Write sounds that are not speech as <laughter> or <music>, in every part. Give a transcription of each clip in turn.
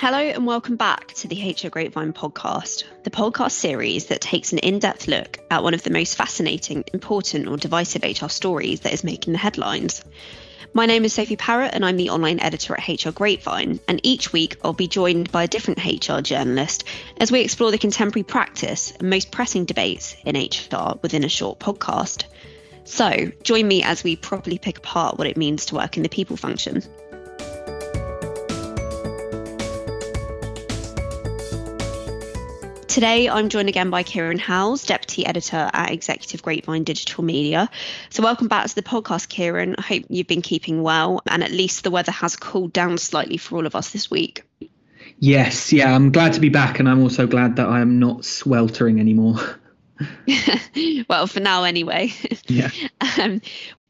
Hello and welcome back to the HR Grapevine podcast, the podcast series that takes an in depth look at one of the most fascinating, important, or divisive HR stories that is making the headlines. My name is Sophie Parrott, and I'm the online editor at HR Grapevine. And each week, I'll be joined by a different HR journalist as we explore the contemporary practice and most pressing debates in HR within a short podcast. So, join me as we properly pick apart what it means to work in the people function. Today, I'm joined again by Kieran Howells, Deputy Editor at Executive Grapevine Digital Media. So, welcome back to the podcast, Kieran. I hope you've been keeping well, and at least the weather has cooled down slightly for all of us this week. Yes, yeah, I'm glad to be back, and I'm also glad that I am not sweltering anymore. <laughs> well, for now, anyway. Yeah. <laughs> um,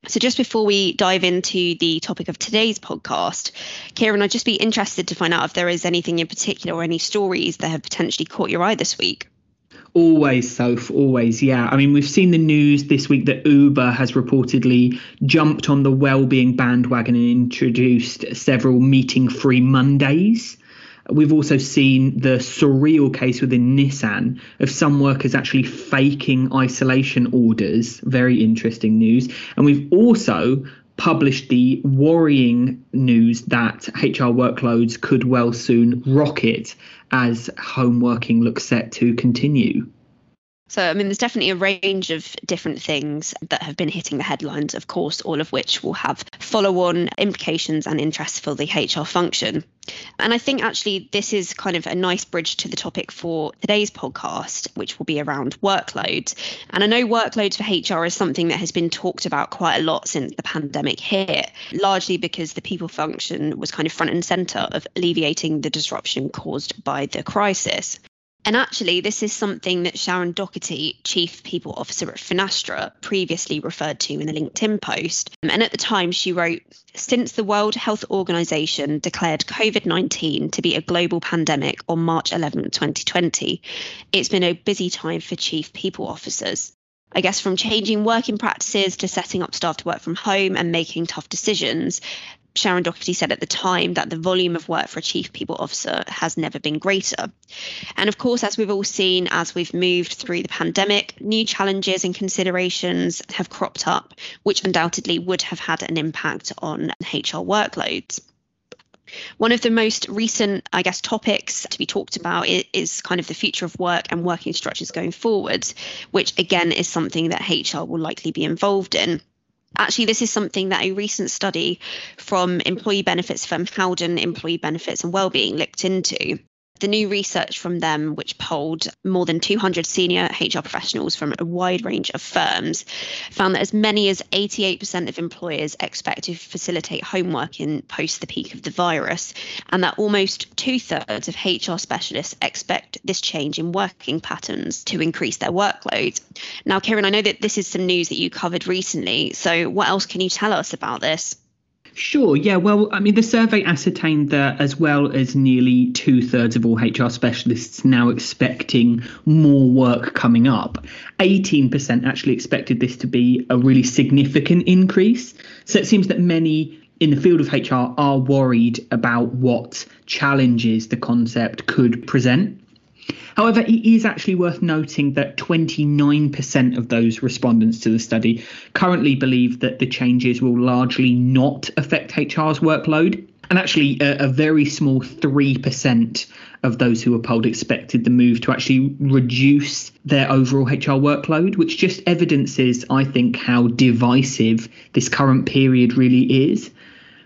so, just before we dive into the topic of today's podcast, Kieran, I'd just be interested to find out if there is anything in particular or any stories that have potentially caught your eye this week. Always, Soph, always, yeah. I mean, we've seen the news this week that Uber has reportedly jumped on the well-being bandwagon and introduced several meeting-free Mondays. We've also seen the surreal case within Nissan of some workers actually faking isolation orders. Very interesting news. And we've also published the worrying news that HR workloads could well soon rocket as home working looks set to continue. So, I mean, there's definitely a range of different things that have been hitting the headlines, of course, all of which will have follow on implications and interests for the HR function. And I think actually this is kind of a nice bridge to the topic for today's podcast, which will be around workloads. And I know workloads for HR is something that has been talked about quite a lot since the pandemic hit, largely because the people function was kind of front and centre of alleviating the disruption caused by the crisis. And actually, this is something that Sharon Doherty, Chief People Officer at Finastra, previously referred to in a LinkedIn post. Um, and at the time, she wrote Since the World Health Organization declared COVID 19 to be a global pandemic on March 11, 2020, it's been a busy time for Chief People Officers. I guess from changing working practices to setting up staff to work from home and making tough decisions, Sharon Doherty said at the time that the volume of work for a chief people officer has never been greater. And of course, as we've all seen as we've moved through the pandemic, new challenges and considerations have cropped up, which undoubtedly would have had an impact on HR workloads. One of the most recent, I guess, topics to be talked about is, kind of the future of work and working structures going forward, which again is something that HR will likely be involved in. Actually, this is something that a recent study from employee benefits firm Howden Employee Benefits and Wellbeing looked into. The new research from them, which polled more than 200 senior HR professionals from a wide range of firms, found that as many as 88% of employers expect to facilitate home working post the peak of the virus, and that almost two thirds of HR specialists expect this change in working patterns to increase their workload. Now, Kieran, I know that this is some news that you covered recently, so what else can you tell us about this? Sure. Yeah. Well, I mean, the survey ascertained that as well as nearly two thirds of all HR specialists now expecting more work coming up, 18% actually expected this to be a really significant increase. So it seems that many in the field of HR are worried about what challenges the concept could present. However, it is actually worth noting that 29% of those respondents to the study currently believe that the changes will largely not affect HR's workload. And actually, a, a very small 3% of those who were polled expected the move to actually reduce their overall HR workload, which just evidences, I think, how divisive this current period really is.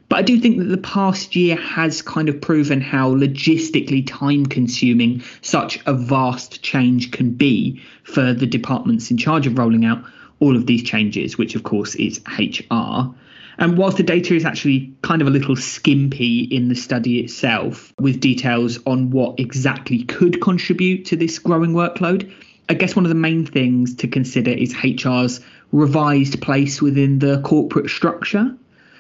But I do think that the past year has kind of proven how logistically time consuming such a vast change can be for the departments in charge of rolling out all of these changes, which of course is HR. And whilst the data is actually kind of a little skimpy in the study itself, with details on what exactly could contribute to this growing workload, I guess one of the main things to consider is HR's revised place within the corporate structure.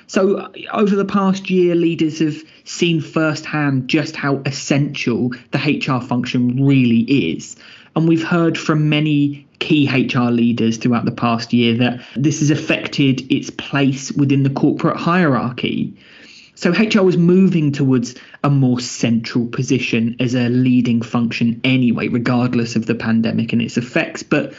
So, over the past year, leaders have seen firsthand just how essential the HR function really is. And we've heard from many key HR leaders throughout the past year that this has affected its place within the corporate hierarchy. So HR was moving towards a more central position as a leading function anyway, regardless of the pandemic and its effects. But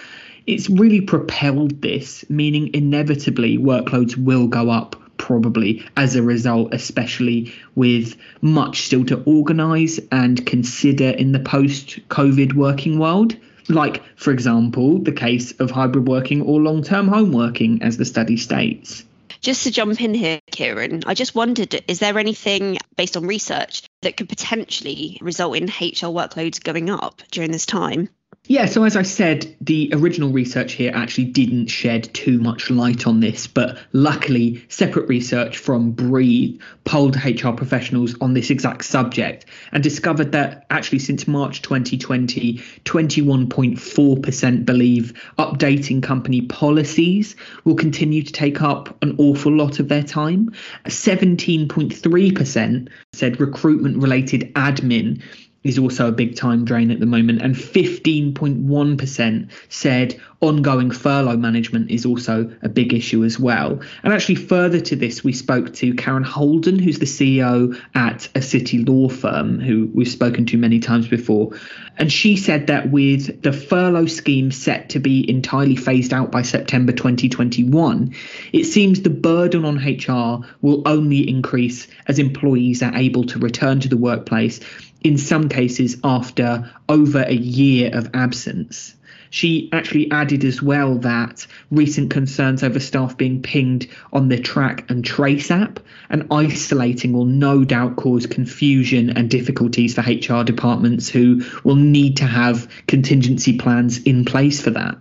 it's really propelled this, meaning inevitably workloads will go up probably as a result, especially with much still to organise and consider in the post COVID working world. Like, for example, the case of hybrid working or long term home working, as the study states. Just to jump in here, Kieran, I just wondered is there anything based on research that could potentially result in HR workloads going up during this time? Yeah, so as I said, the original research here actually didn't shed too much light on this, but luckily, separate research from Breathe polled HR professionals on this exact subject and discovered that actually since March 2020, 21.4% believe updating company policies will continue to take up an awful lot of their time. 17.3% said recruitment related admin is also a big time drain at the moment, and 15.1% said ongoing furlough management is also a big issue as well. And actually, further to this, we spoke to Karen Holden, who's the CEO at a city law firm who we've spoken to many times before. And she said that with the furlough scheme set to be entirely phased out by September 2021, it seems the burden on HR will only increase as employees are able to return to the workplace in some cases after over a year of absence. She actually added as well that recent concerns over staff being pinged on the track and trace app and isolating will no doubt cause confusion and difficulties for HR departments who will need to have contingency plans in place for that.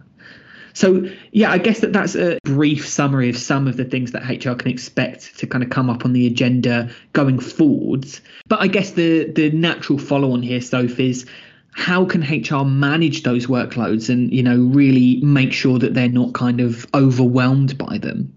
So, yeah, I guess that that's a brief summary of some of the things that HR can expect to kind of come up on the agenda going forwards. But I guess the the natural follow on here, Soph, is how can HR manage those workloads and you know really make sure that they're not kind of overwhelmed by them?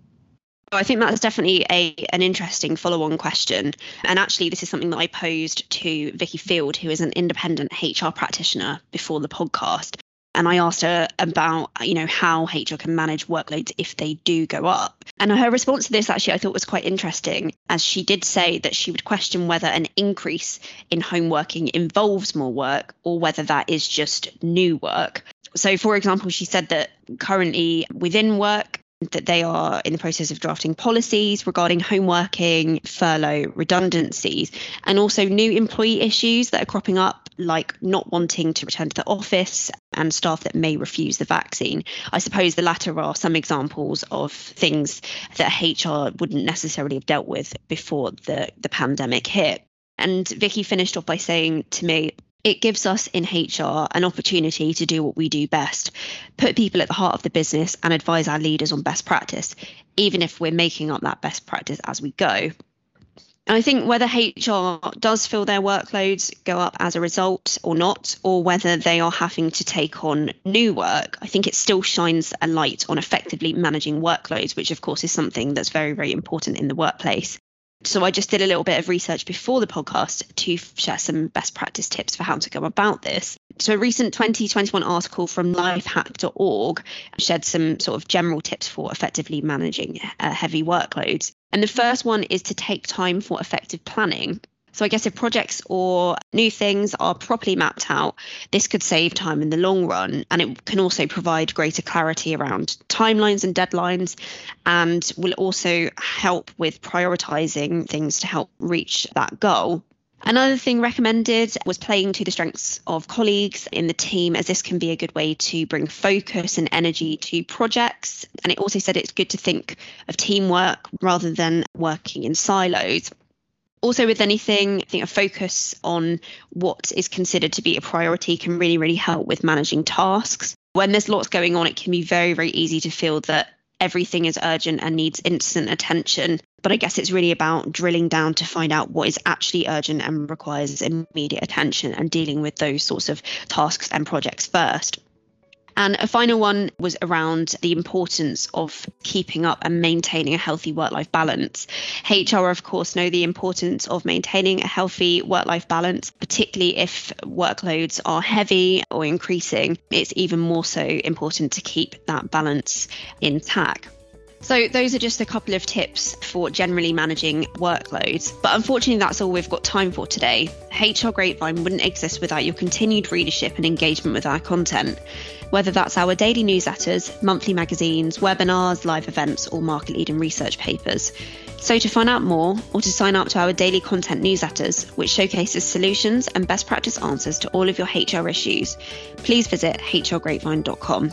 I think that's definitely a an interesting follow-on question. And actually this is something that I posed to Vicky Field, who is an independent HR practitioner before the podcast and I asked her about, you know, how HR can manage workloads if they do go up. And her response to this actually I thought was quite interesting, as she did say that she would question whether an increase in home working involves more work or whether that is just new work. So, for example, she said that currently within work, that they are in the process of drafting policies regarding home working, furlough, redundancies, and also new employee issues that are cropping up, like not wanting to return to the office and staff that may refuse the vaccine. I suppose the latter are some examples of things that HR wouldn't necessarily have dealt with before the, the pandemic hit. And Vicky finished off by saying to me, it gives us in HR an opportunity to do what we do best put people at the heart of the business and advise our leaders on best practice, even if we're making up that best practice as we go. I think whether HR does feel their workloads go up as a result or not, or whether they are having to take on new work, I think it still shines a light on effectively managing workloads, which of course is something that's very, very important in the workplace. So I just did a little bit of research before the podcast to share some best practice tips for how to go about this. So a recent 2021 article from lifehack.org shared some sort of general tips for effectively managing uh, heavy workloads. And the first one is to take time for effective planning. So I guess if projects or new things are properly mapped out, this could save time in the long run. And it can also provide greater clarity around timelines and deadlines and will also help with prioritizing things to help reach that goal. Another thing recommended was playing to the strengths of colleagues in the team, as this can be a good way to bring focus and energy to projects. And it also said it's good to think of teamwork rather than working in silos. Also, with anything, I think a focus on what is considered to be a priority can really, really help with managing tasks. When there's lots going on, it can be very, very easy to feel that everything is urgent and needs instant attention. But I guess it's really about drilling down to find out what is actually urgent and requires immediate attention and dealing with those sorts of tasks and projects first. And a final one was around the importance of keeping up and maintaining a healthy work life balance. HR, of course, know the importance of maintaining a healthy work life balance, particularly if workloads are heavy or increasing. It's even more so important to keep that balance intact. So, those are just a couple of tips for generally managing workloads. But unfortunately, that's all we've got time for today. HR Grapevine wouldn't exist without your continued readership and engagement with our content, whether that's our daily newsletters, monthly magazines, webinars, live events, or market leading research papers. So, to find out more or to sign up to our daily content newsletters, which showcases solutions and best practice answers to all of your HR issues, please visit hrgrapevine.com.